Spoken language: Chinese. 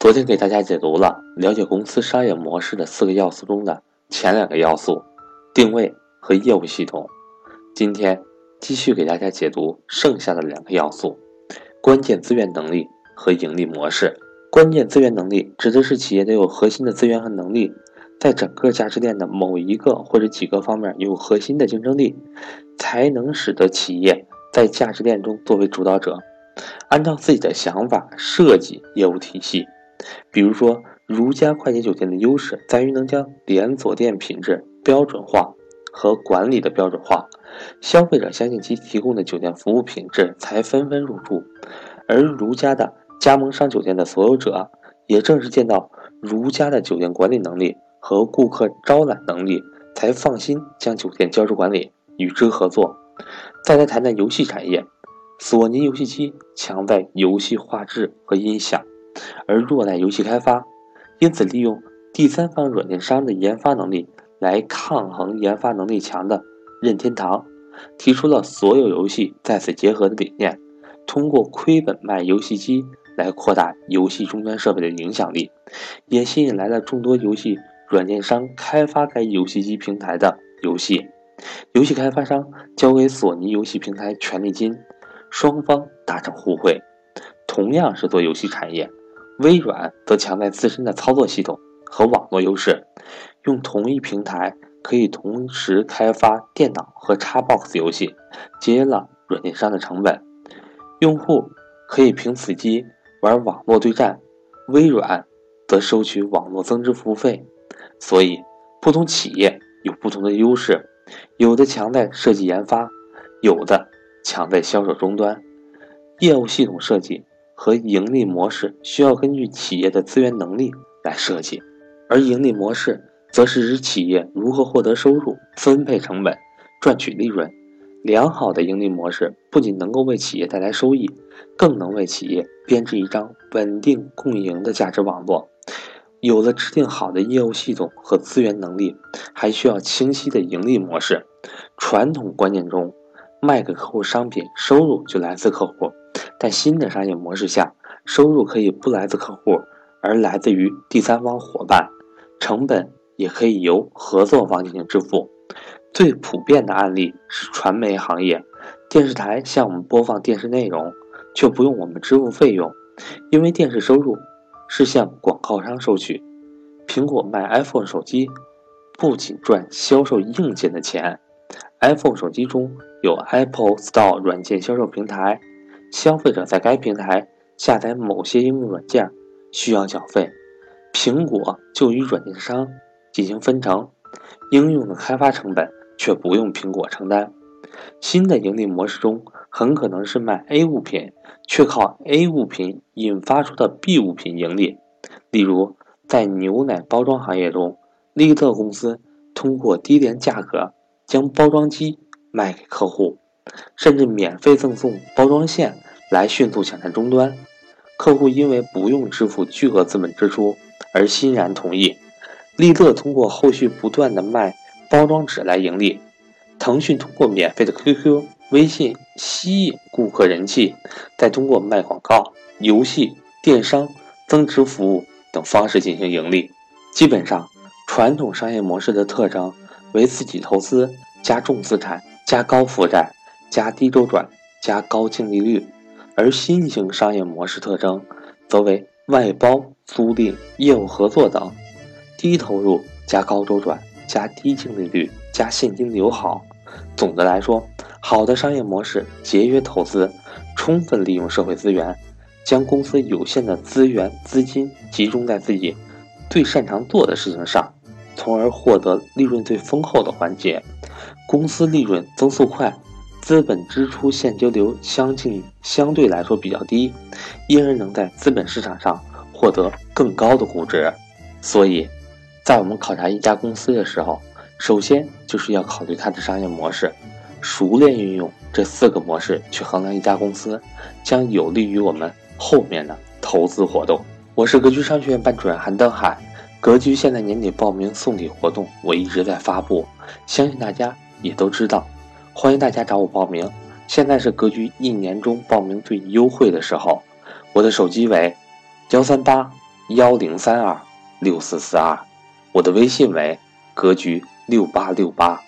昨天给大家解读了了解公司商业模式的四个要素中的前两个要素：定位和业务系统。今天继续给大家解读剩下的两个要素：关键资源能力和盈利模式。关键资源能力指的是企业得有核心的资源和能力，在整个价值链的某一个或者几个方面有核心的竞争力，才能使得企业在价值链中作为主导者。按照自己的想法设计业务体系，比如说，如家快捷酒店的优势在于能将连锁店品质标准化和管理的标准化，消费者相信其提供的酒店服务品质，才纷纷入住。而如家的加盟商酒店的所有者，也正是见到如家的酒店管理能力和顾客招揽能力，才放心将酒店交出管理，与之合作。再来谈谈游戏产业。索尼游戏机强在游戏画质和音响，而弱在游戏开发，因此利用第三方软件商的研发能力来抗衡研发能力强的任天堂，提出了所有游戏在此结合的理念，通过亏本卖游戏机来扩大游戏终端设备的影响力，也吸引来了众多游戏软件商开发该游戏机平台的游戏，游戏开发商交给索尼游戏平台权利金。双方达成互惠，同样是做游戏产业，微软则强在自身的操作系统和网络优势，用同一平台可以同时开发电脑和 Xbox 游戏，节约了软件商的成本。用户可以凭此机玩网络对战，微软则收取网络增值服务费。所以，不同企业有不同的优势，有的强在设计研发，有的。强在销售终端，业务系统设计和盈利模式需要根据企业的资源能力来设计，而盈利模式则是指企业如何获得收入、分配成本、赚取利润。良好的盈利模式不仅能够为企业带来收益，更能为企业编织一张稳定共赢的价值网络。有了制定好的业务系统和资源能力，还需要清晰的盈利模式。传统观念中。卖给客户商品，收入就来自客户；在新的商业模式下，收入可以不来自客户，而来自于第三方伙伴，成本也可以由合作方进行支付。最普遍的案例是传媒行业，电视台向我们播放电视内容，却不用我们支付费用，因为电视收入是向广告商收取。苹果卖 iPhone 手机，不仅赚销售硬件的钱。iPhone 手机中有 Apple Store 软件销售平台，消费者在该平台下载某些应用软件需要缴费，苹果就与软件商进行分成，应用的开发成本却不用苹果承担。新的盈利模式中，很可能是卖 A 物品，却靠 A 物品引发出的 B 物品盈利。例如，在牛奶包装行业中，利特公司通过低廉价格。将包装机卖给客户，甚至免费赠送包装线来迅速抢占终端。客户因为不用支付巨额资本支出而欣然同意。利乐通过后续不断的卖包装纸来盈利。腾讯通过免费的 QQ、微信吸引顾客人气，再通过卖广告、游戏、电商、增值服务等方式进行盈利。基本上，传统商业模式的特征。为自己投资加重资产加高负债加低周转加高净利率，而新型商业模式特征则为外包、租赁、业务合作等，低投入加高周转加低净利率加现金流好。总的来说，好的商业模式节约投资，充分利用社会资源，将公司有限的资源资金集中在自己最擅长做的事情上。从而获得利润最丰厚的环节，公司利润增速快，资本支出现金流相近相对来说比较低，因而能在资本市场上获得更高的估值。所以，在我们考察一家公司的时候，首先就是要考虑它的商业模式，熟练运用这四个模式去衡量一家公司，将有利于我们后面的投资活动。我是格局商学院班主任韩登海。格局现在年底报名送礼活动，我一直在发布，相信大家也都知道，欢迎大家找我报名。现在是格局一年中报名最优惠的时候，我的手机为幺三八幺零三二六四四二，我的微信为格局六八六八。